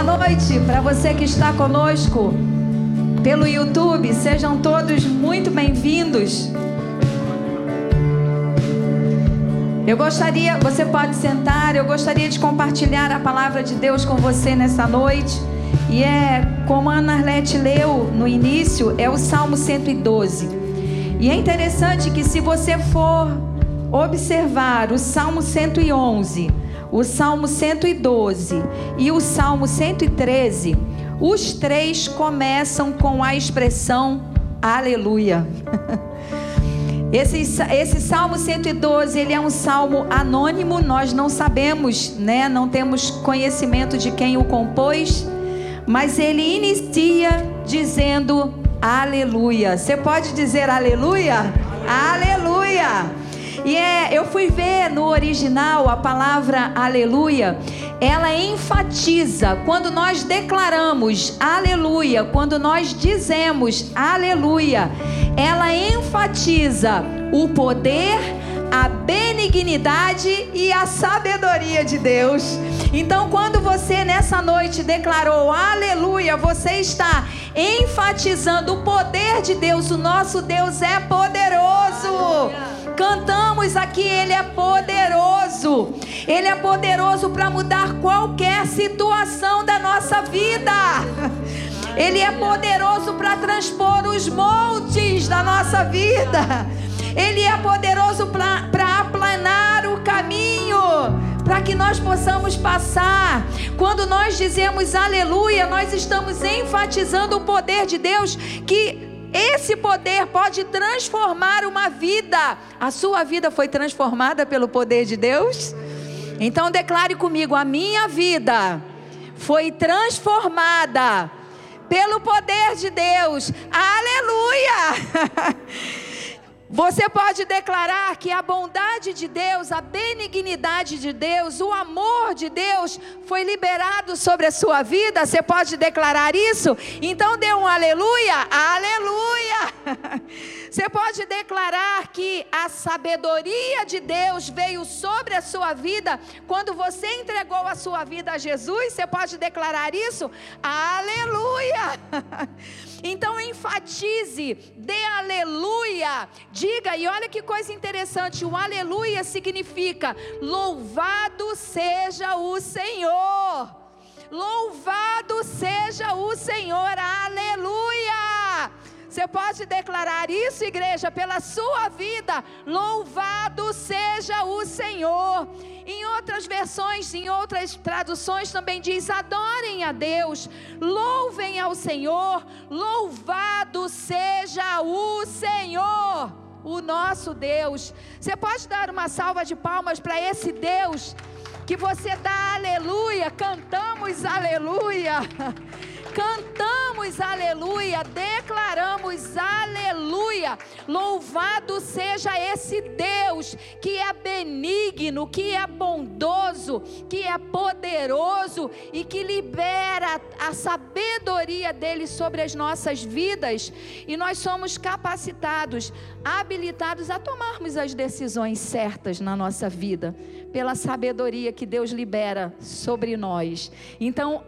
Boa noite para você que está conosco pelo YouTube. Sejam todos muito bem-vindos. Eu gostaria, você pode sentar, eu gostaria de compartilhar a palavra de Deus com você nessa noite. E é, como a Ana Arlete leu no início, é o Salmo 112. E é interessante que se você for observar o Salmo 111, o Salmo 112 e o Salmo 113, os três começam com a expressão aleluia. Esse, esse Salmo 112, ele é um salmo anônimo, nós não sabemos, né? Não temos conhecimento de quem o compôs, mas ele inicia dizendo aleluia. Você pode dizer aleluia? Aleluia! aleluia. E é, eu fui ver no original a palavra aleluia, ela enfatiza quando nós declaramos aleluia, quando nós dizemos aleluia, ela enfatiza o poder, a benignidade e a sabedoria de Deus. Então, quando você nessa noite declarou aleluia, você está enfatizando o poder de Deus. O nosso Deus é poderoso. Aleluia. Cantamos aqui, Ele é poderoso. Ele é poderoso para mudar qualquer situação da nossa vida. Ele é poderoso para transpor os montes da nossa vida. Ele é poderoso para aplanar o caminho para que nós possamos passar. Quando nós dizemos aleluia, nós estamos enfatizando o poder de Deus que esse poder pode transformar uma vida. A sua vida foi transformada pelo poder de Deus? Então declare comigo: a minha vida foi transformada pelo poder de Deus. Aleluia! Você pode declarar que a bondade de Deus, a benignidade de Deus, o amor de Deus foi liberado sobre a sua vida? Você pode declarar isso? Então dê um aleluia, aleluia. Você pode declarar que a sabedoria de Deus veio sobre a sua vida quando você entregou a sua vida a Jesus? Você pode declarar isso? Aleluia. Então enfatize, dê aleluia, diga, e olha que coisa interessante: o aleluia significa louvado seja o Senhor. Louvado seja o Senhor, aleluia. Você pode declarar isso, igreja, pela sua vida. Louvado seja o Senhor. Em outras versões, em outras traduções também diz: adorem a Deus, louvem ao Senhor, louvado seja o Senhor, o nosso Deus. Você pode dar uma salva de palmas para esse Deus que você dá aleluia, cantamos aleluia. cantamos aleluia, declaramos aleluia. Louvado seja esse Deus que é benigno, que é bondoso, que é poderoso e que libera a sabedoria dele sobre as nossas vidas. E nós somos capacitados, habilitados a tomarmos as decisões certas na nossa vida, pela sabedoria que Deus libera sobre nós. Então,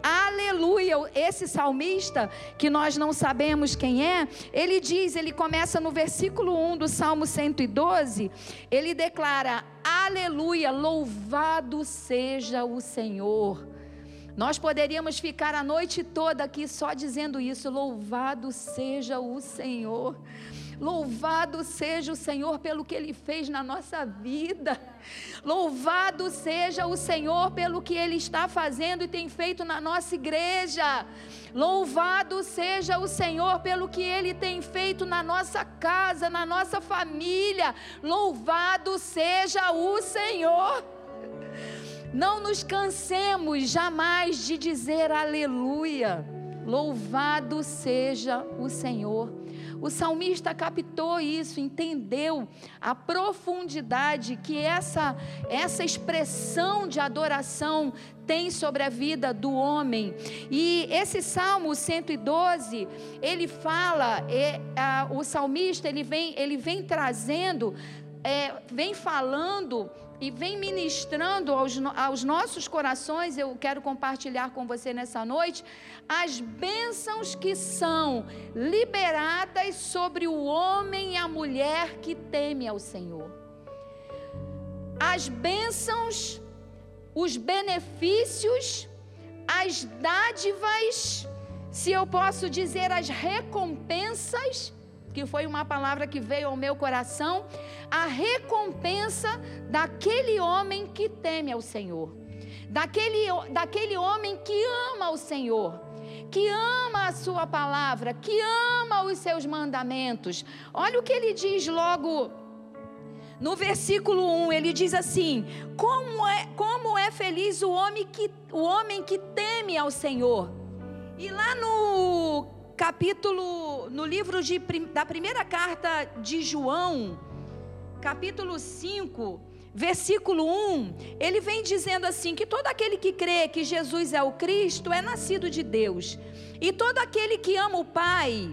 aleluia, esse salmista, que nós não sabemos quem é, ele diz, ele começa no versículo 1 do Salmo 112, ele declara: Aleluia, louvado seja o Senhor. Nós poderíamos ficar a noite toda aqui só dizendo isso: louvado seja o Senhor. Louvado seja o Senhor pelo que Ele fez na nossa vida. Louvado seja o Senhor pelo que Ele está fazendo e tem feito na nossa igreja. Louvado seja o Senhor pelo que Ele tem feito na nossa casa, na nossa família. Louvado seja o Senhor. Não nos cansemos jamais de dizer aleluia. Louvado seja o Senhor. O salmista captou isso, entendeu a profundidade que essa, essa expressão de adoração tem sobre a vida do homem. E esse Salmo 112, ele fala, é, a, o salmista ele vem, ele vem trazendo, é, vem falando e vem ministrando aos, aos nossos corações, eu quero compartilhar com você nessa noite, as bênçãos que são liberadas sobre o homem e a mulher que teme ao Senhor. As bênçãos, os benefícios, as dádivas, se eu posso dizer, as recompensas que foi uma palavra que veio ao meu coração, a recompensa daquele homem que teme ao Senhor, daquele, daquele homem que ama o Senhor, que ama a Sua palavra, que ama os seus mandamentos. Olha o que ele diz logo no versículo 1, ele diz assim: Como é, como é feliz o homem, que, o homem que teme ao Senhor. E lá no capítulo, no livro de, da primeira carta de João, capítulo 5, versículo 1, ele vem dizendo assim: que todo aquele que crê que Jesus é o Cristo é nascido de Deus, e todo aquele que ama o Pai,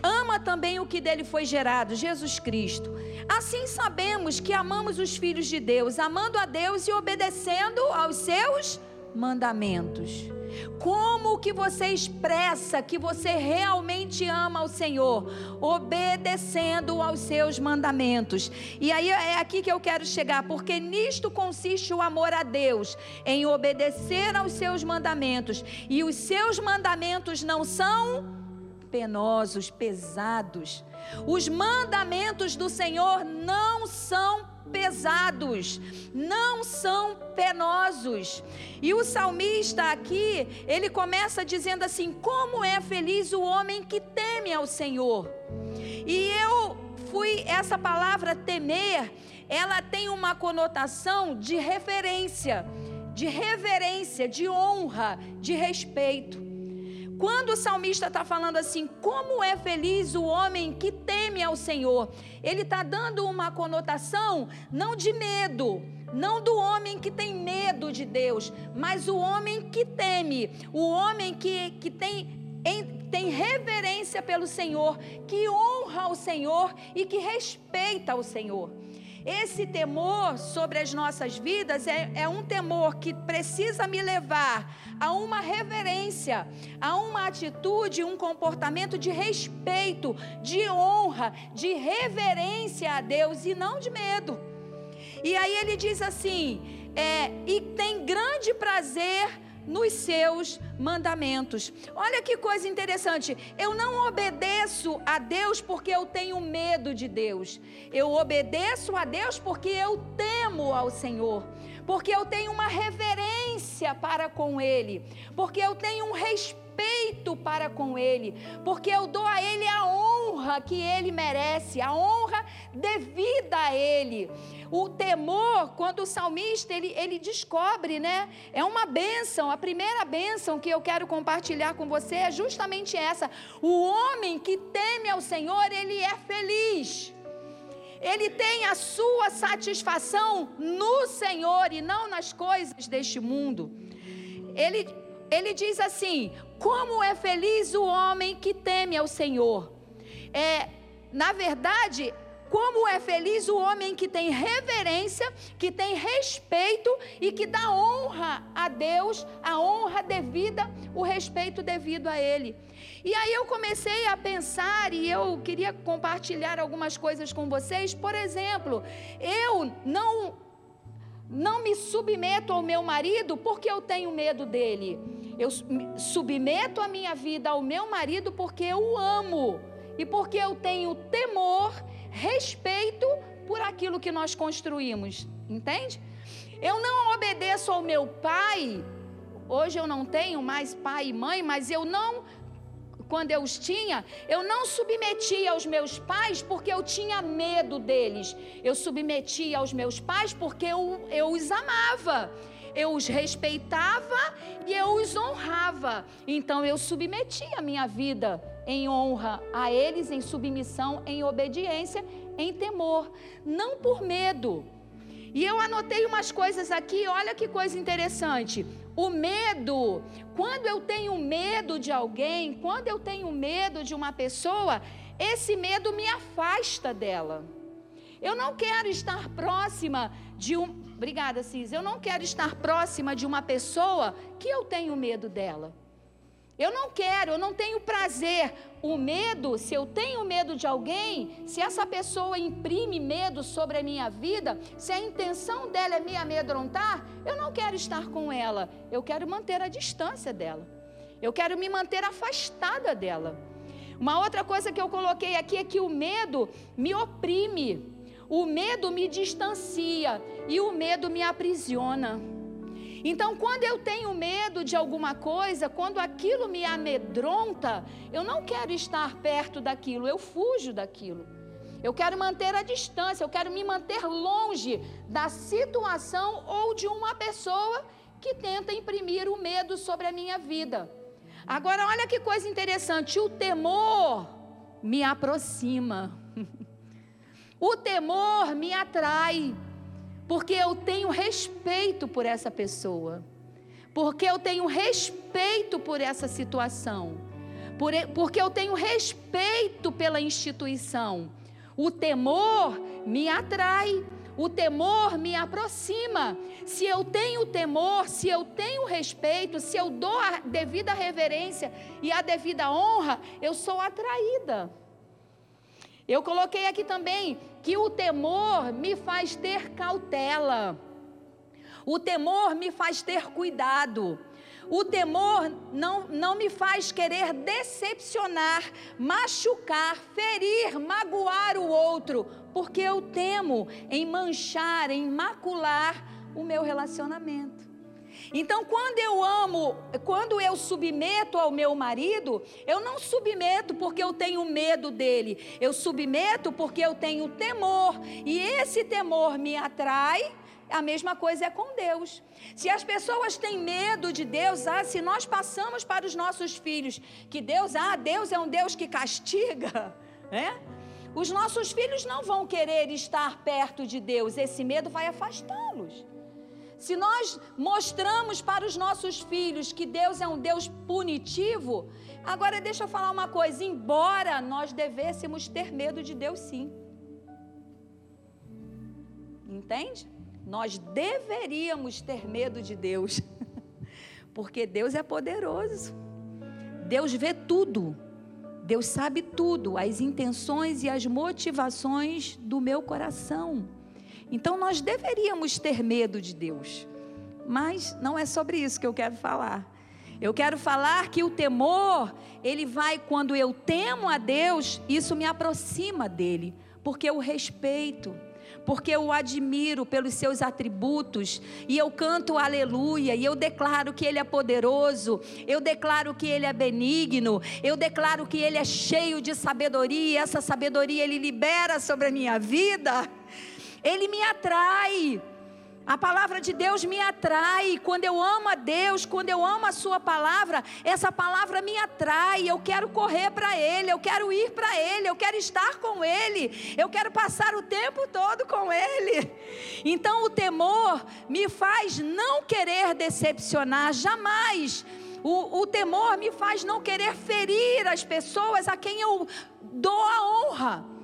ama também o que dele foi gerado, Jesus Cristo. Assim sabemos que amamos os filhos de Deus, amando a Deus e obedecendo aos seus mandamentos. Como que você expressa que você realmente ama o Senhor? Obedecendo aos seus mandamentos. E aí é aqui que eu quero chegar, porque nisto consiste o amor a Deus, em obedecer aos seus mandamentos. E os seus mandamentos não são penosos, pesados. Os mandamentos do Senhor não são pesados, não são penosos. E o salmista aqui, ele começa dizendo assim: Como é feliz o homem que teme ao Senhor. E eu fui, essa palavra temer, ela tem uma conotação de referência, de reverência, de honra, de respeito. Quando o salmista está falando assim, como é feliz o homem que teme ao Senhor, ele está dando uma conotação não de medo, não do homem que tem medo de Deus, mas o homem que teme, o homem que, que tem, em, tem reverência pelo Senhor, que honra o Senhor e que respeita o Senhor. Esse temor sobre as nossas vidas é, é um temor que precisa me levar a uma reverência, a uma atitude, um comportamento de respeito, de honra, de reverência a Deus e não de medo. E aí ele diz assim: é, e tem grande prazer nos seus mandamentos. Olha que coisa interessante. Eu não obedeço a Deus porque eu tenho medo de Deus. Eu obedeço a Deus porque eu temo ao Senhor. Porque eu tenho uma reverência para com Ele. Porque eu tenho um respeito para com Ele. Porque eu dou a Ele a honra que Ele merece, a honra devida a Ele. O temor, quando o salmista ele, ele descobre, né? É uma bênção. A primeira bênção que eu quero compartilhar com você é justamente essa. O homem que teme ao Senhor, ele é feliz. Ele tem a sua satisfação no Senhor e não nas coisas deste mundo. Ele, ele diz assim: Como é feliz o homem que teme ao Senhor. É, na verdade, como é feliz o homem que tem reverência, que tem respeito e que dá honra a Deus, a honra devida, o respeito devido a Ele. E aí eu comecei a pensar e eu queria compartilhar algumas coisas com vocês. Por exemplo, eu não não me submeto ao meu marido porque eu tenho medo dele. Eu submeto a minha vida ao meu marido porque eu o amo e porque eu tenho temor respeito por aquilo que nós construímos, entende? Eu não obedeço ao meu pai. Hoje eu não tenho mais pai e mãe, mas eu não quando eu os tinha, eu não submetia aos meus pais porque eu tinha medo deles. Eu submetia aos meus pais porque eu, eu os amava eu os respeitava e eu os honrava. Então eu submetia a minha vida em honra a eles, em submissão, em obediência, em temor, não por medo. E eu anotei umas coisas aqui, olha que coisa interessante. O medo, quando eu tenho medo de alguém, quando eu tenho medo de uma pessoa, esse medo me afasta dela. Eu não quero estar próxima de um. Obrigada, Cis. Eu não quero estar próxima de uma pessoa que eu tenho medo dela. Eu não quero, eu não tenho prazer. O medo, se eu tenho medo de alguém, se essa pessoa imprime medo sobre a minha vida, se a intenção dela é me amedrontar, eu não quero estar com ela. Eu quero manter a distância dela. Eu quero me manter afastada dela. Uma outra coisa que eu coloquei aqui é que o medo me oprime. O medo me distancia e o medo me aprisiona. Então, quando eu tenho medo de alguma coisa, quando aquilo me amedronta, eu não quero estar perto daquilo, eu fujo daquilo. Eu quero manter a distância, eu quero me manter longe da situação ou de uma pessoa que tenta imprimir o medo sobre a minha vida. Agora, olha que coisa interessante: o temor me aproxima. O temor me atrai, porque eu tenho respeito por essa pessoa, porque eu tenho respeito por essa situação, porque eu tenho respeito pela instituição. O temor me atrai, o temor me aproxima. Se eu tenho temor, se eu tenho respeito, se eu dou a devida reverência e a devida honra, eu sou atraída. Eu coloquei aqui também que o temor me faz ter cautela. O temor me faz ter cuidado. O temor não, não me faz querer decepcionar, machucar, ferir, magoar o outro, porque eu temo em manchar, em macular o meu relacionamento. Então, quando eu amo, quando eu submeto ao meu marido, eu não submeto porque eu tenho medo dele, eu submeto porque eu tenho temor, e esse temor me atrai. A mesma coisa é com Deus. Se as pessoas têm medo de Deus, ah, se nós passamos para os nossos filhos que Deus, ah, Deus é um Deus que castiga, né? Os nossos filhos não vão querer estar perto de Deus, esse medo vai afastá-los. Se nós mostramos para os nossos filhos que Deus é um Deus punitivo, agora deixa eu falar uma coisa: embora nós devêssemos ter medo de Deus, sim. Entende? Nós deveríamos ter medo de Deus, porque Deus é poderoso. Deus vê tudo. Deus sabe tudo, as intenções e as motivações do meu coração. Então nós deveríamos ter medo de Deus. Mas não é sobre isso que eu quero falar. Eu quero falar que o temor, ele vai quando eu temo a Deus, isso me aproxima dele, porque eu respeito, porque eu o admiro pelos seus atributos, e eu canto aleluia, e eu declaro que ele é poderoso, eu declaro que ele é benigno, eu declaro que ele é cheio de sabedoria, e essa sabedoria ele libera sobre a minha vida. Ele me atrai. A palavra de Deus me atrai. Quando eu amo a Deus, quando eu amo a Sua palavra, essa palavra me atrai. Eu quero correr para Ele, eu quero ir para Ele, eu quero estar com Ele, eu quero passar o tempo todo com Ele. Então o temor me faz não querer decepcionar jamais. O, o temor me faz não querer ferir as pessoas a quem eu dou a honra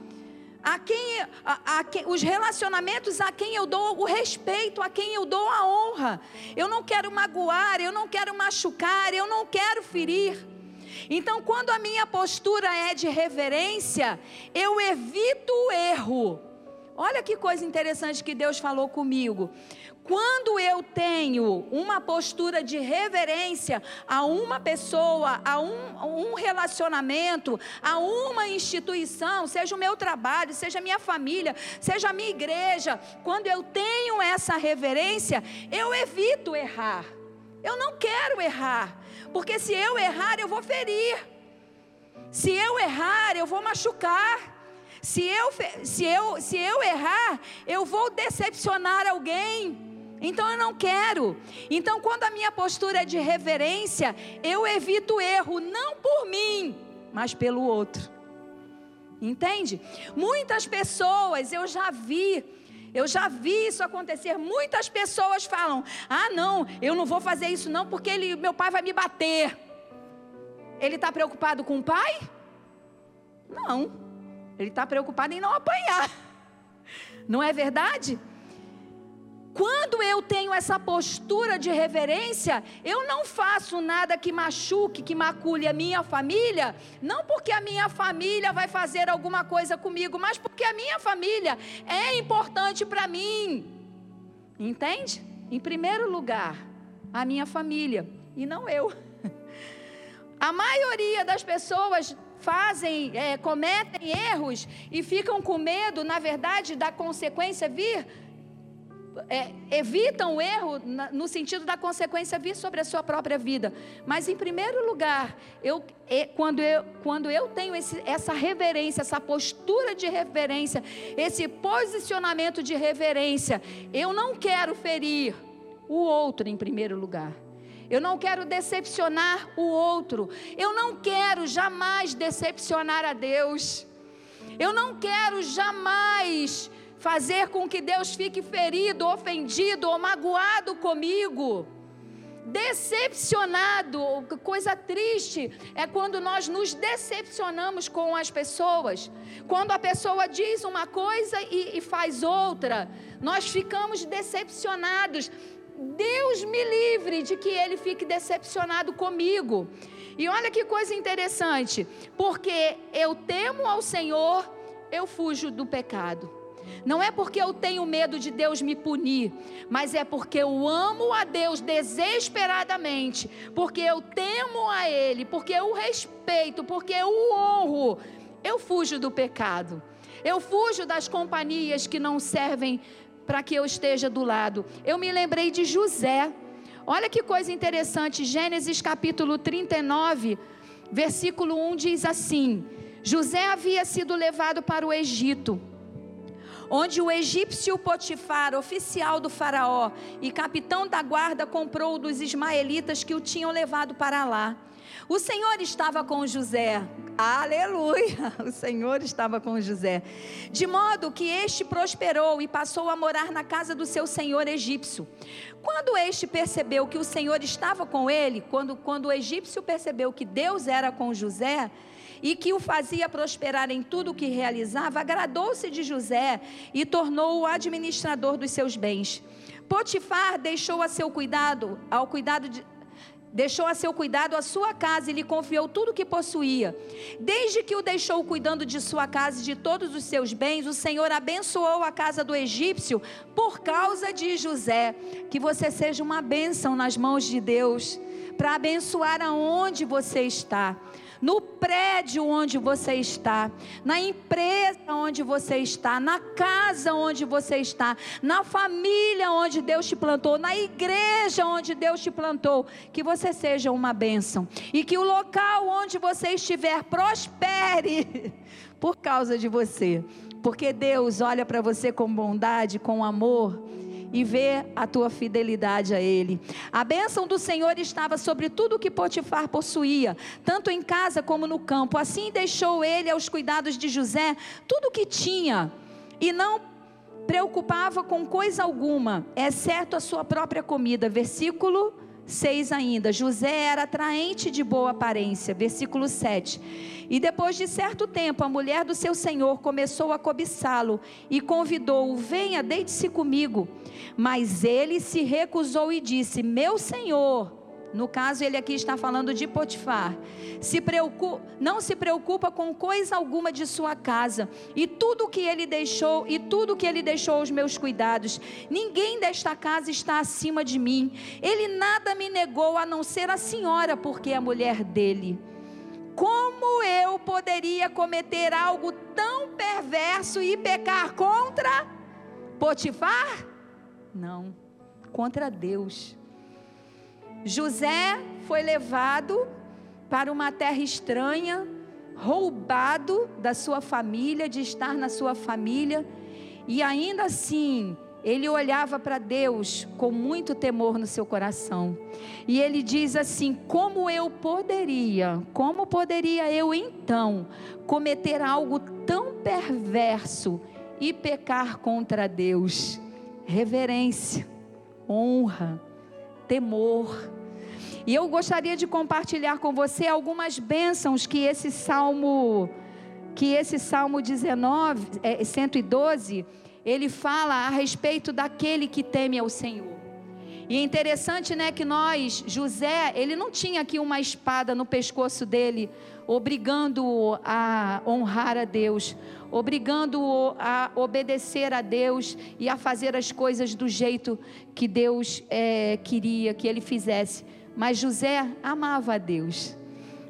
a quem, a, a quem, os relacionamentos a quem eu dou o respeito, a quem eu dou a honra. Eu não quero magoar, eu não quero machucar, eu não quero ferir. Então, quando a minha postura é de reverência, eu evito o erro. Olha que coisa interessante que Deus falou comigo. Quando eu tenho uma postura de reverência a uma pessoa, a um, um, relacionamento, a uma instituição, seja o meu trabalho, seja a minha família, seja a minha igreja, quando eu tenho essa reverência, eu evito errar. Eu não quero errar, porque se eu errar, eu vou ferir. Se eu errar, eu vou machucar. Se eu, se eu, se eu errar, eu vou decepcionar alguém. Então eu não quero. Então quando a minha postura é de reverência, eu evito o erro, não por mim, mas pelo outro. Entende? Muitas pessoas eu já vi, eu já vi isso acontecer. Muitas pessoas falam: "Ah, não, eu não vou fazer isso não porque ele, meu pai vai me bater". Ele está preocupado com o pai? Não. Ele está preocupado em não apanhar. Não é verdade? Quando eu tenho essa postura de reverência, eu não faço nada que machuque, que macule a minha família, não porque a minha família vai fazer alguma coisa comigo, mas porque a minha família é importante para mim. Entende? Em primeiro lugar, a minha família e não eu. A maioria das pessoas fazem, é, cometem erros e ficam com medo, na verdade, da consequência vir é, evitam o erro no sentido da consequência vir sobre a sua própria vida. Mas, em primeiro lugar, eu, é, quando, eu, quando eu tenho esse, essa reverência, essa postura de reverência, esse posicionamento de reverência, eu não quero ferir o outro em primeiro lugar. Eu não quero decepcionar o outro. Eu não quero jamais decepcionar a Deus. Eu não quero jamais fazer com que Deus fique ferido, ofendido ou magoado comigo. Decepcionado, coisa triste é quando nós nos decepcionamos com as pessoas. Quando a pessoa diz uma coisa e, e faz outra, nós ficamos decepcionados. Deus me livre de que ele fique decepcionado comigo. E olha que coisa interessante, porque eu temo ao Senhor, eu fujo do pecado. Não é porque eu tenho medo de Deus me punir, mas é porque eu amo a Deus desesperadamente, porque eu temo a Ele, porque eu o respeito, porque eu o honro. Eu fujo do pecado. Eu fujo das companhias que não servem para que eu esteja do lado. Eu me lembrei de José. Olha que coisa interessante, Gênesis capítulo 39, versículo 1 diz assim: José havia sido levado para o Egito onde o egípcio Potifar, oficial do Faraó e capitão da guarda, comprou dos ismaelitas que o tinham levado para lá. O Senhor estava com José. Aleluia! O Senhor estava com José. De modo que este prosperou e passou a morar na casa do seu senhor egípcio. Quando este percebeu que o Senhor estava com ele, quando, quando o egípcio percebeu que Deus era com José, e que o fazia prosperar em tudo o que realizava, agradou-se de José e tornou-o administrador dos seus bens. Potifar deixou a seu cuidado, ao cuidado de, deixou a seu cuidado a sua casa e lhe confiou tudo o que possuía. Desde que o deixou cuidando de sua casa e de todos os seus bens, o Senhor abençoou a casa do egípcio por causa de José. Que você seja uma bênção nas mãos de Deus, para abençoar aonde você está no prédio onde você está, na empresa onde você está, na casa onde você está, na família onde Deus te plantou, na igreja onde Deus te plantou, que você seja uma bênção. E que o local onde você estiver prospere por causa de você, porque Deus olha para você com bondade, com amor e vê a tua fidelidade a Ele. A bênção do Senhor estava sobre tudo que Potifar possuía, tanto em casa como no campo. Assim deixou ele aos cuidados de José tudo o que tinha, e não preocupava com coisa alguma, exceto a sua própria comida. Versículo 6 ainda. José era atraente de boa aparência. Versículo 7. E depois de certo tempo, a mulher do seu senhor começou a cobiçá-lo e convidou-o: Venha, deite-se comigo. Mas ele se recusou e disse: Meu senhor. No caso, ele aqui está falando de Potifar. Se preocupa, não se preocupa com coisa alguma de sua casa, e tudo que ele deixou, e tudo que ele deixou aos meus cuidados. Ninguém desta casa está acima de mim. Ele nada me negou a não ser a senhora, porque é a mulher dele. Como eu poderia cometer algo tão perverso e pecar contra Potifar? Não, contra Deus. José foi levado para uma terra estranha, roubado da sua família, de estar na sua família, e ainda assim ele olhava para Deus com muito temor no seu coração. E ele diz assim: Como eu poderia, como poderia eu então cometer algo tão perverso e pecar contra Deus? Reverência, honra temor. E eu gostaria de compartilhar com você algumas bênçãos que esse salmo, que esse salmo 19, é, 112, ele fala a respeito daquele que teme ao Senhor. E é interessante, né, que nós, José, ele não tinha aqui uma espada no pescoço dele, obrigando-o a honrar a Deus, obrigando-o a obedecer a Deus e a fazer as coisas do jeito que Deus é, queria que ele fizesse. Mas José amava a Deus.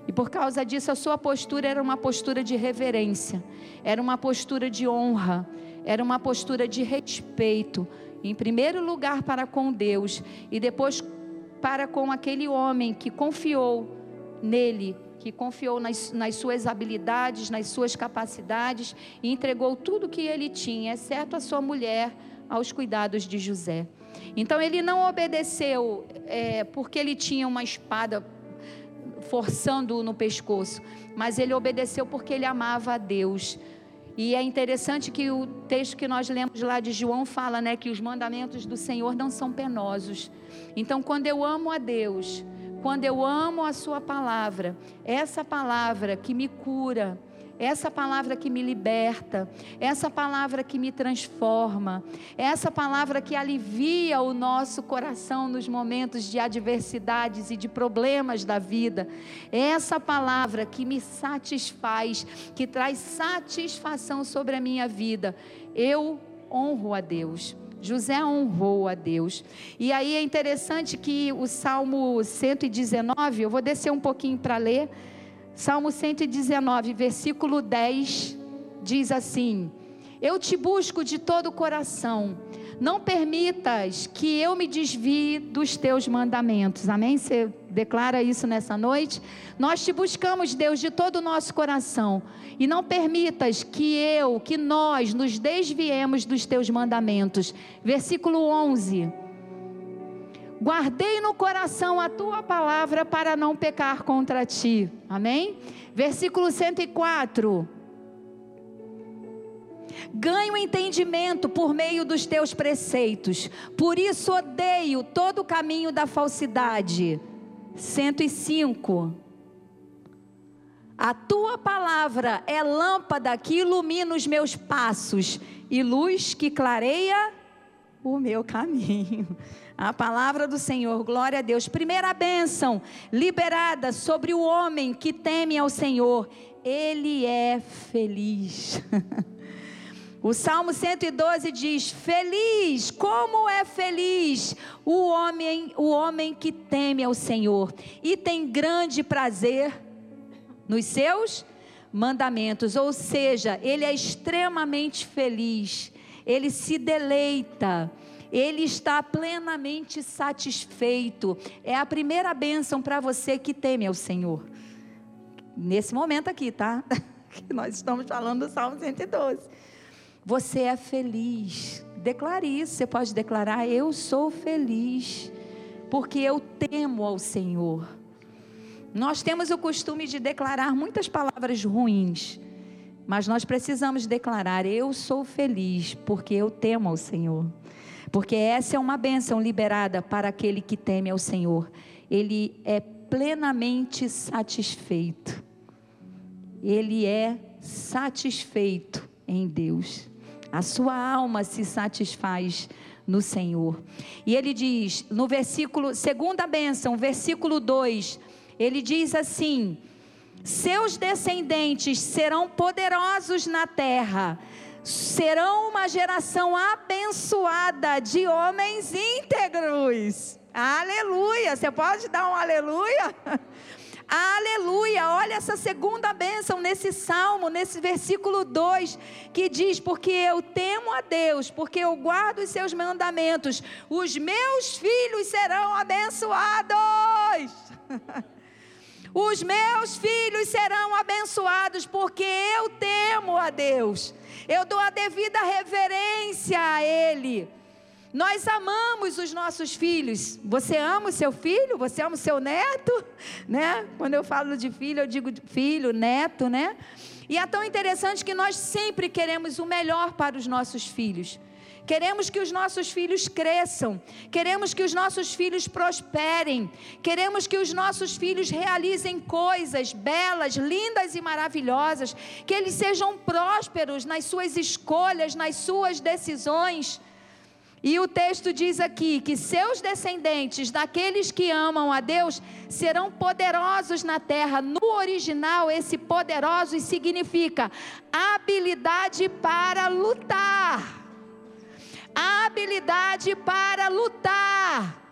E por causa disso, a sua postura era uma postura de reverência, era uma postura de honra, era uma postura de respeito, em primeiro lugar para com Deus e depois para com aquele homem que confiou nele, que confiou nas, nas suas habilidades, nas suas capacidades e entregou tudo que ele tinha, exceto a sua mulher, aos cuidados de José. Então ele não obedeceu é, porque ele tinha uma espada forçando-o no pescoço, mas ele obedeceu porque ele amava a Deus. E é interessante que o texto que nós lemos lá de João fala, né, que os mandamentos do Senhor não são penosos. Então, quando eu amo a Deus, quando eu amo a sua palavra, essa palavra que me cura, essa palavra que me liberta, essa palavra que me transforma, essa palavra que alivia o nosso coração nos momentos de adversidades e de problemas da vida, essa palavra que me satisfaz, que traz satisfação sobre a minha vida, eu honro a Deus. José honrou a Deus. E aí é interessante que o Salmo 119, eu vou descer um pouquinho para ler. Salmo 119, versículo 10, diz assim: Eu te busco de todo o coração, não permitas que eu me desvie dos teus mandamentos. Amém? Você declara isso nessa noite? Nós te buscamos, Deus, de todo o nosso coração, e não permitas que eu, que nós nos desviemos dos teus mandamentos. Versículo 11. Guardei no coração a tua palavra para não pecar contra ti. Amém? Versículo 104. Ganho entendimento por meio dos teus preceitos, por isso odeio todo o caminho da falsidade. 105. A tua palavra é lâmpada que ilumina os meus passos e luz que clareia o meu caminho. A palavra do Senhor, glória a Deus. Primeira bênção liberada sobre o homem que teme ao Senhor. Ele é feliz. O Salmo 112 diz: Feliz, como é feliz o homem, o homem que teme ao Senhor e tem grande prazer nos seus mandamentos. Ou seja, ele é extremamente feliz. Ele se deleita ele está plenamente satisfeito. É a primeira bênção para você que teme ao Senhor. Nesse momento aqui, tá? Que nós estamos falando do Salmo 112. Você é feliz. Declare isso. Você pode declarar: Eu sou feliz, porque eu temo ao Senhor. Nós temos o costume de declarar muitas palavras ruins, mas nós precisamos declarar: Eu sou feliz, porque eu temo ao Senhor. Porque essa é uma bênção liberada para aquele que teme ao Senhor. Ele é plenamente satisfeito. Ele é satisfeito em Deus. A sua alma se satisfaz no Senhor. E ele diz, no versículo, segunda bênção, versículo 2, ele diz assim: Seus descendentes serão poderosos na terra serão uma geração abençoada de homens íntegros. Aleluia! Você pode dar um aleluia? Aleluia! Olha essa segunda bênção nesse salmo, nesse versículo 2, que diz: Porque eu temo a Deus, porque eu guardo os seus mandamentos, os meus filhos serão abençoados. Os meus filhos serão abençoados, porque eu temo a Deus eu dou a devida reverência a Ele. Nós amamos os nossos filhos. Você ama o seu filho? Você ama o seu neto? Né? Quando eu falo de filho, eu digo filho, neto, né? E é tão interessante que nós sempre queremos o melhor para os nossos filhos. Queremos que os nossos filhos cresçam, queremos que os nossos filhos prosperem, queremos que os nossos filhos realizem coisas belas, lindas e maravilhosas, que eles sejam prósperos nas suas escolhas, nas suas decisões. E o texto diz aqui que seus descendentes, daqueles que amam a Deus, serão poderosos na terra. No original, esse poderosos significa habilidade para lutar a habilidade para lutar.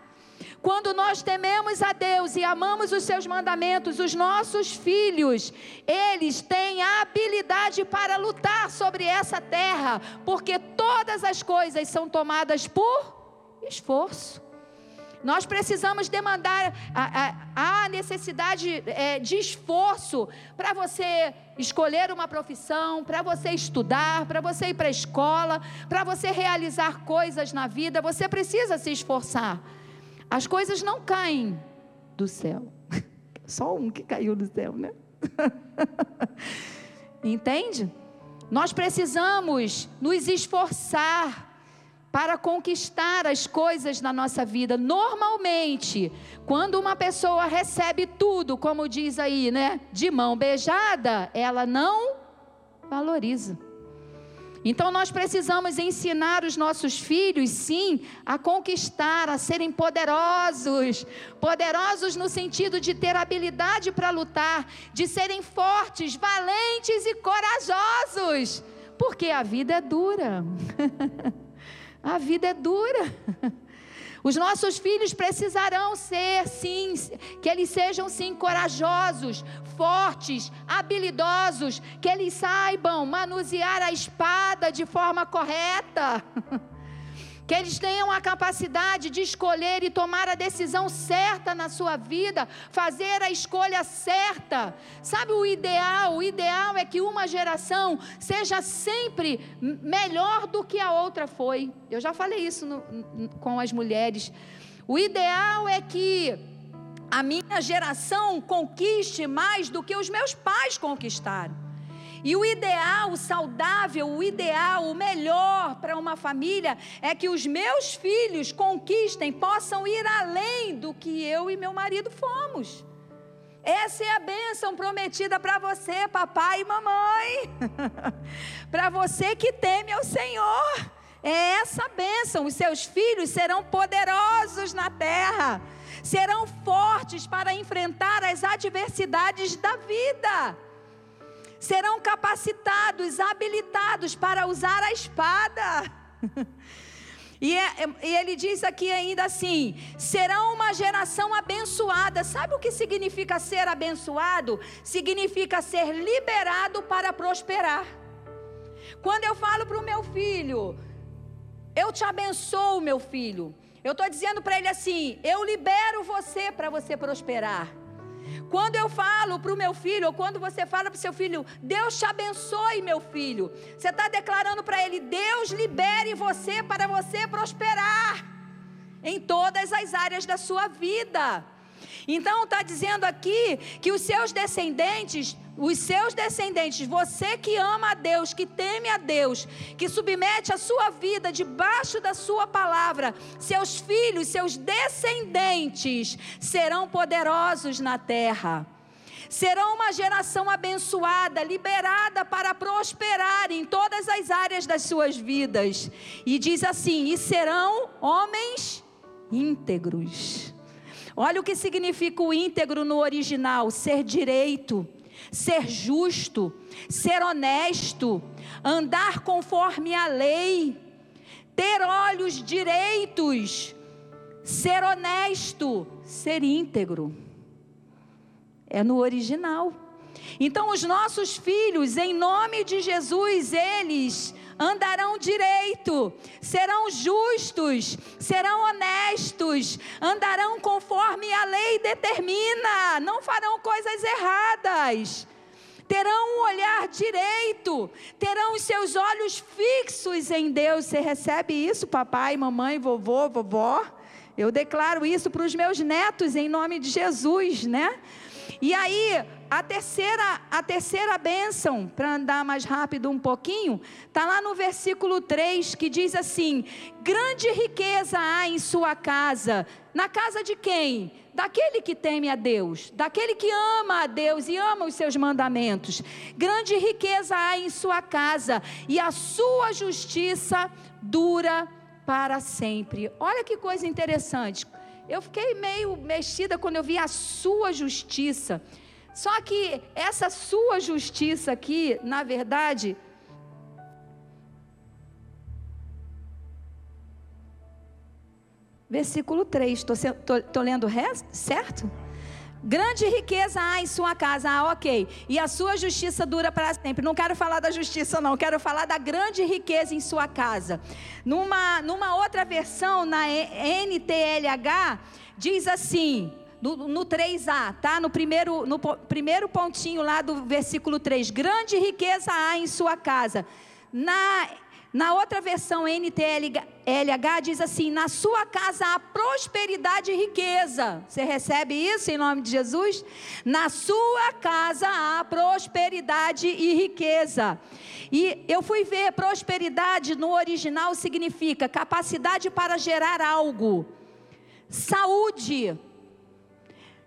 Quando nós tememos a Deus e amamos os seus mandamentos, os nossos filhos, eles têm a habilidade para lutar sobre essa terra, porque todas as coisas são tomadas por esforço. Nós precisamos demandar a, a, a necessidade é, de esforço para você escolher uma profissão, para você estudar, para você ir para a escola, para você realizar coisas na vida. Você precisa se esforçar. As coisas não caem do céu. Só um que caiu do céu, né? Entende? Nós precisamos nos esforçar para conquistar as coisas na nossa vida. Normalmente, quando uma pessoa recebe tudo, como diz aí, né, de mão beijada, ela não valoriza. Então nós precisamos ensinar os nossos filhos, sim, a conquistar, a serem poderosos. Poderosos no sentido de ter habilidade para lutar, de serem fortes, valentes e corajosos. Porque a vida é dura. A vida é dura. Os nossos filhos precisarão ser, sim, que eles sejam, sim, corajosos, fortes, habilidosos, que eles saibam manusear a espada de forma correta. que eles tenham a capacidade de escolher e tomar a decisão certa na sua vida, fazer a escolha certa. Sabe o ideal? O ideal é que uma geração seja sempre melhor do que a outra foi. Eu já falei isso no, com as mulheres. O ideal é que a minha geração conquiste mais do que os meus pais conquistaram. E o ideal, o saudável, o ideal, o melhor para uma família é que os meus filhos conquistem, possam ir além do que eu e meu marido fomos. Essa é a bênção prometida para você, papai e mamãe. para você que teme ao Senhor. É essa bênção. Os seus filhos serão poderosos na terra, serão fortes para enfrentar as adversidades da vida serão capacitados, habilitados para usar a espada. E, é, e, ele diz aqui ainda assim: serão uma geração abençoada. Sabe o que significa ser abençoado? Significa ser liberado para prosperar. Quando eu falo para o meu filho, eu te abençoo, meu filho. Eu estou dizendo para ele assim: eu libero você para você prosperar. Quando eu falo para o meu filho, ou quando você fala para o seu filho, Deus te abençoe, meu filho. Você está declarando para ele: Deus libere você para você prosperar em todas as áreas da sua vida. Então está dizendo aqui que os seus descendentes, os seus descendentes, você que ama a Deus, que teme a Deus, que submete a sua vida debaixo da sua palavra, seus filhos, seus descendentes serão poderosos na terra. Serão uma geração abençoada, liberada para prosperar em todas as áreas das suas vidas. E diz assim: e serão homens íntegros. Olha o que significa o íntegro no original: ser direito, ser justo, ser honesto, andar conforme a lei, ter olhos direitos, ser honesto, ser íntegro. É no original. Então, os nossos filhos, em nome de Jesus, eles andarão direito, serão justos, serão honestos, andarão conforme a lei determina, não farão coisas erradas. Terão um olhar direito, terão os seus olhos fixos em Deus. Você recebe isso, papai, mamãe, vovô, vovó? Eu declaro isso para os meus netos em nome de Jesus, né? E aí, a terceira, a terceira bênção, para andar mais rápido um pouquinho, está lá no versículo 3 que diz assim: Grande riqueza há em sua casa. Na casa de quem? Daquele que teme a Deus, daquele que ama a Deus e ama os seus mandamentos. Grande riqueza há em sua casa, e a sua justiça dura para sempre. Olha que coisa interessante. Eu fiquei meio mexida quando eu vi a sua justiça. Só que essa sua justiça aqui, na verdade, versículo 3, estou lendo o resto, certo? Grande riqueza há em sua casa, ah, ok. E a sua justiça dura para sempre. Não quero falar da justiça, não. Quero falar da grande riqueza em sua casa. Numa, numa outra versão, na NTLH, diz assim: no, no 3a, tá? No primeiro, no primeiro pontinho lá do versículo 3. Grande riqueza há em sua casa. Na, na outra versão NTLH diz assim: Na sua casa há prosperidade e riqueza. Você recebe isso em nome de Jesus? Na sua casa há prosperidade e riqueza. E eu fui ver prosperidade no original significa capacidade para gerar algo, saúde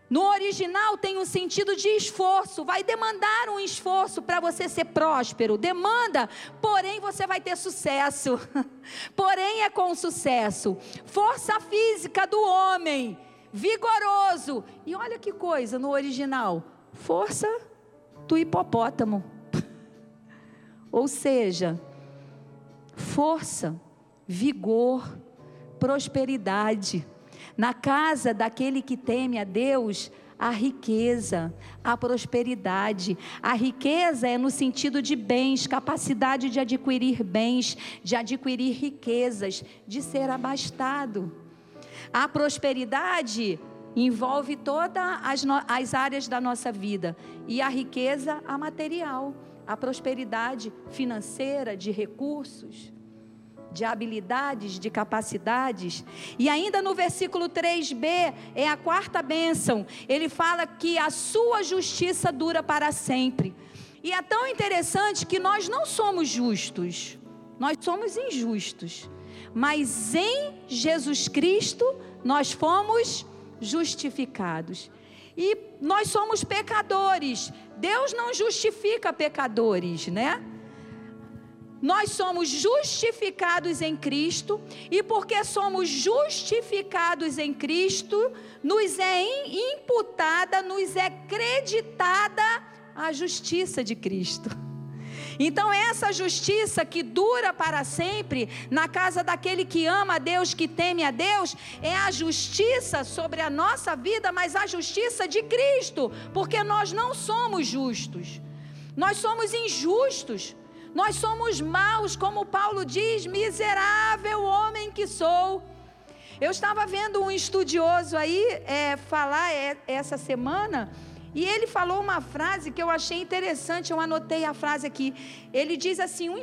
no original tem um sentido de esforço, vai demandar um esforço para você ser próspero. Demanda, porém você vai ter sucesso. porém é com sucesso. Força física do homem, vigoroso. E olha que coisa no original: força do hipopótamo. Ou seja, força, vigor, prosperidade. Na casa daquele que teme a Deus, a riqueza, a prosperidade. A riqueza é no sentido de bens, capacidade de adquirir bens, de adquirir riquezas, de ser abastado. A prosperidade envolve todas as, as áreas da nossa vida e a riqueza, a material, a prosperidade financeira, de recursos de habilidades, de capacidades. E ainda no versículo 3b, é a quarta bênção, ele fala que a sua justiça dura para sempre. E é tão interessante que nós não somos justos, nós somos injustos. Mas em Jesus Cristo nós fomos justificados. E nós somos pecadores. Deus não justifica pecadores, né? Nós somos justificados em Cristo, e porque somos justificados em Cristo, nos é imputada, nos é creditada a justiça de Cristo. Então, essa justiça que dura para sempre, na casa daquele que ama a Deus, que teme a Deus, é a justiça sobre a nossa vida, mas a justiça de Cristo, porque nós não somos justos, nós somos injustos. Nós somos maus, como Paulo diz, miserável homem que sou. Eu estava vendo um estudioso aí é, falar é, essa semana. E ele falou uma frase que eu achei interessante, eu anotei a frase aqui. Ele diz assim: um,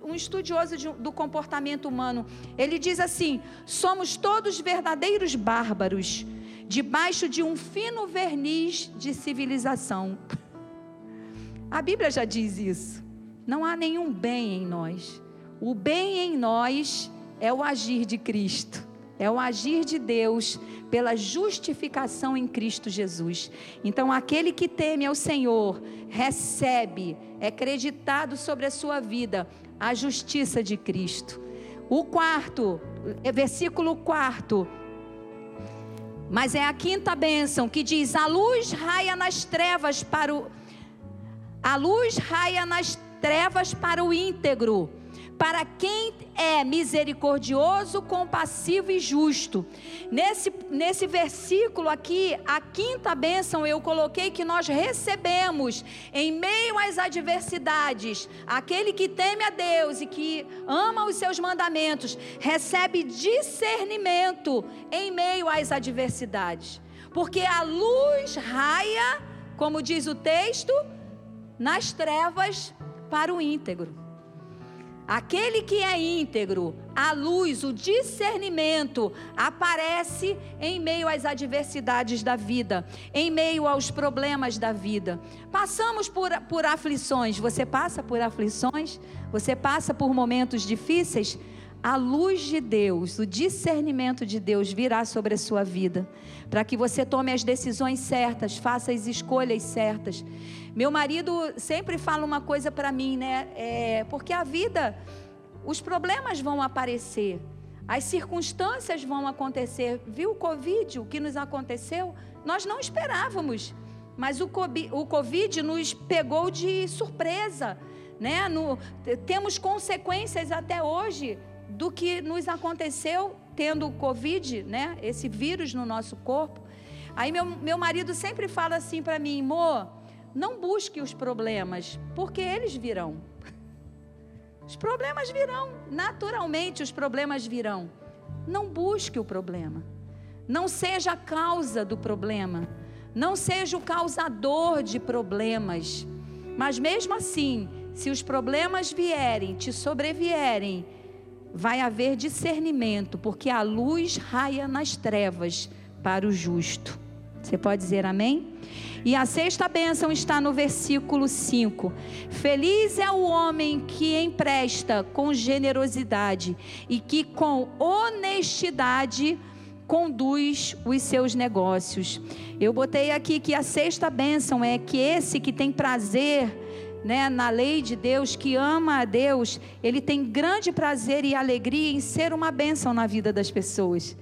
um estudioso de, do comportamento humano, ele diz assim: somos todos verdadeiros bárbaros, debaixo de um fino verniz de civilização. A Bíblia já diz isso. Não há nenhum bem em nós. O bem em nós é o agir de Cristo, é o agir de Deus pela justificação em Cristo Jesus. Então, aquele que teme ao Senhor recebe, é creditado sobre a sua vida a justiça de Cristo. O quarto, versículo quarto. Mas é a quinta bênção que diz: a luz raia nas trevas para o. A luz raia nas trevas para o íntegro, para quem é misericordioso, compassivo e justo. Nesse, nesse versículo aqui, a quinta bênção eu coloquei que nós recebemos em meio às adversidades. Aquele que teme a Deus e que ama os seus mandamentos, recebe discernimento em meio às adversidades. Porque a luz raia, como diz o texto, nas trevas para o íntegro. Aquele que é íntegro, a luz, o discernimento aparece em meio às adversidades da vida, em meio aos problemas da vida. Passamos por, por aflições. Você passa por aflições? Você passa por momentos difíceis? A luz de Deus, o discernimento de Deus virá sobre a sua vida, para que você tome as decisões certas, faça as escolhas certas. Meu marido sempre fala uma coisa para mim, né? É, porque a vida, os problemas vão aparecer, as circunstâncias vão acontecer. Viu o Covid, o que nos aconteceu? Nós não esperávamos, mas o Covid nos pegou de surpresa. Né? No, temos consequências até hoje do que nos aconteceu tendo o Covid, né? Esse vírus no nosso corpo. Aí meu, meu marido sempre fala assim para mim, Mo, não busque os problemas, porque eles virão. Os problemas virão, naturalmente os problemas virão. Não busque o problema. Não seja a causa do problema. Não seja o causador de problemas. Mas mesmo assim, se os problemas vierem, te sobrevierem, vai haver discernimento, porque a luz raia nas trevas para o justo. Você pode dizer amém? E a sexta bênção está no versículo 5. Feliz é o homem que empresta com generosidade e que com honestidade conduz os seus negócios. Eu botei aqui que a sexta bênção é que esse que tem prazer né, na lei de Deus, que ama a Deus, ele tem grande prazer e alegria em ser uma bênção na vida das pessoas.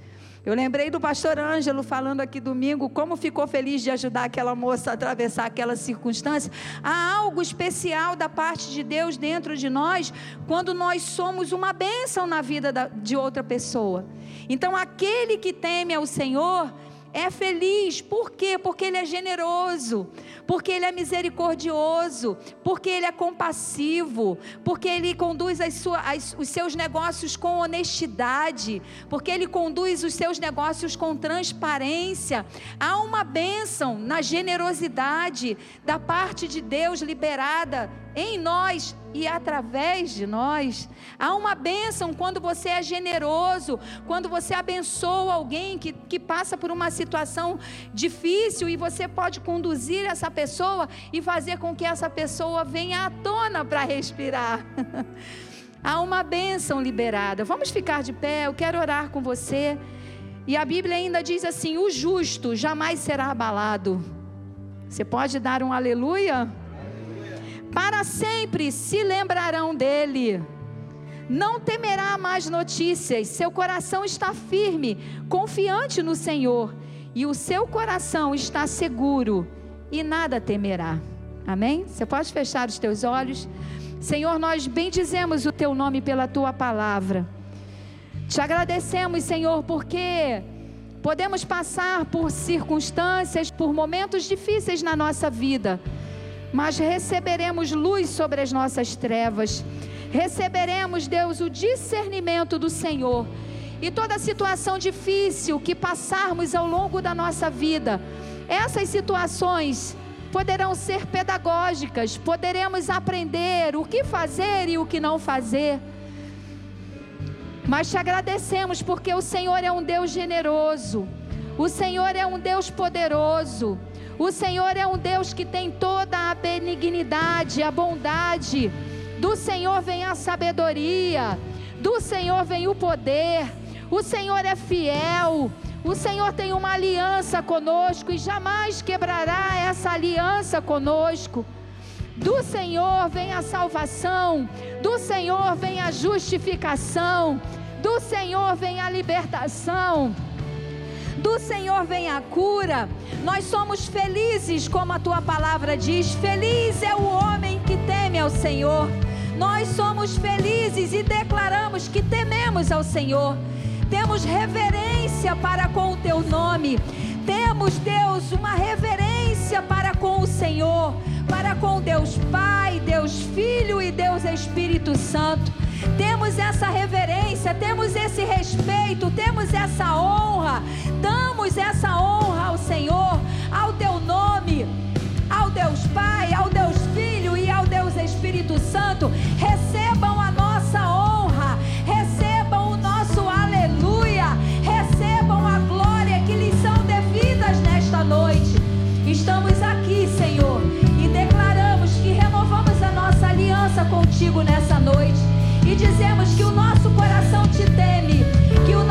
Eu lembrei do pastor Ângelo falando aqui domingo como ficou feliz de ajudar aquela moça a atravessar aquela circunstância. Há algo especial da parte de Deus dentro de nós quando nós somos uma bênção na vida de outra pessoa. Então, aquele que teme ao Senhor é feliz. Por quê? Porque ele é generoso, porque ele é misericordioso, porque ele é compassivo, porque ele conduz as as, os seus negócios com honestidade, porque ele conduz os seus negócios com transparência. Há uma bênção na generosidade da parte de Deus liberada em nós e através de nós. Há uma bênção quando você é generoso, quando você abençoa alguém que, que passa por uma situação difícil e você pode conduzir essa pessoa e fazer com que essa pessoa venha à tona para respirar. Há uma bênção liberada. Vamos ficar de pé, eu quero orar com você. E a Bíblia ainda diz assim: o justo jamais será abalado. Você pode dar um aleluia? Para sempre se lembrarão dele. Não temerá mais notícias, seu coração está firme, confiante no Senhor, e o seu coração está seguro e nada temerá. Amém? Você pode fechar os teus olhos. Senhor, nós bendizemos o teu nome pela tua palavra. Te agradecemos, Senhor, porque podemos passar por circunstâncias, por momentos difíceis na nossa vida mas receberemos luz sobre as nossas trevas. Receberemos, Deus, o discernimento do Senhor. E toda situação difícil que passarmos ao longo da nossa vida, essas situações poderão ser pedagógicas, poderemos aprender o que fazer e o que não fazer. Mas te agradecemos porque o Senhor é um Deus generoso, o Senhor é um Deus poderoso. O Senhor é um Deus que tem toda a benignidade, a bondade. Do Senhor vem a sabedoria, do Senhor vem o poder. O Senhor é fiel. O Senhor tem uma aliança conosco e jamais quebrará essa aliança conosco. Do Senhor vem a salvação, do Senhor vem a justificação, do Senhor vem a libertação. Do Senhor vem a cura. Nós somos felizes, como a tua palavra diz: Feliz é o homem que teme ao Senhor. Nós somos felizes e declaramos que tememos ao Senhor. Temos reverência para com o teu nome. Temos, Deus, uma reverência para com o Senhor, para com Deus Pai, Deus Filho e Deus Espírito Santo temos essa reverência, temos esse respeito, temos essa honra, damos essa honra ao Senhor, ao teu nome, ao Deus Pai, ao Deus Filho e ao Deus Espírito Santo. Recebam a nossa honra, recebam o nosso aleluia, recebam a glória que lhes são devidas nesta noite. Estamos aqui, Senhor, e declaramos que renovamos a nossa aliança contigo nessa noite e dizemos que o nosso coração te teme, que o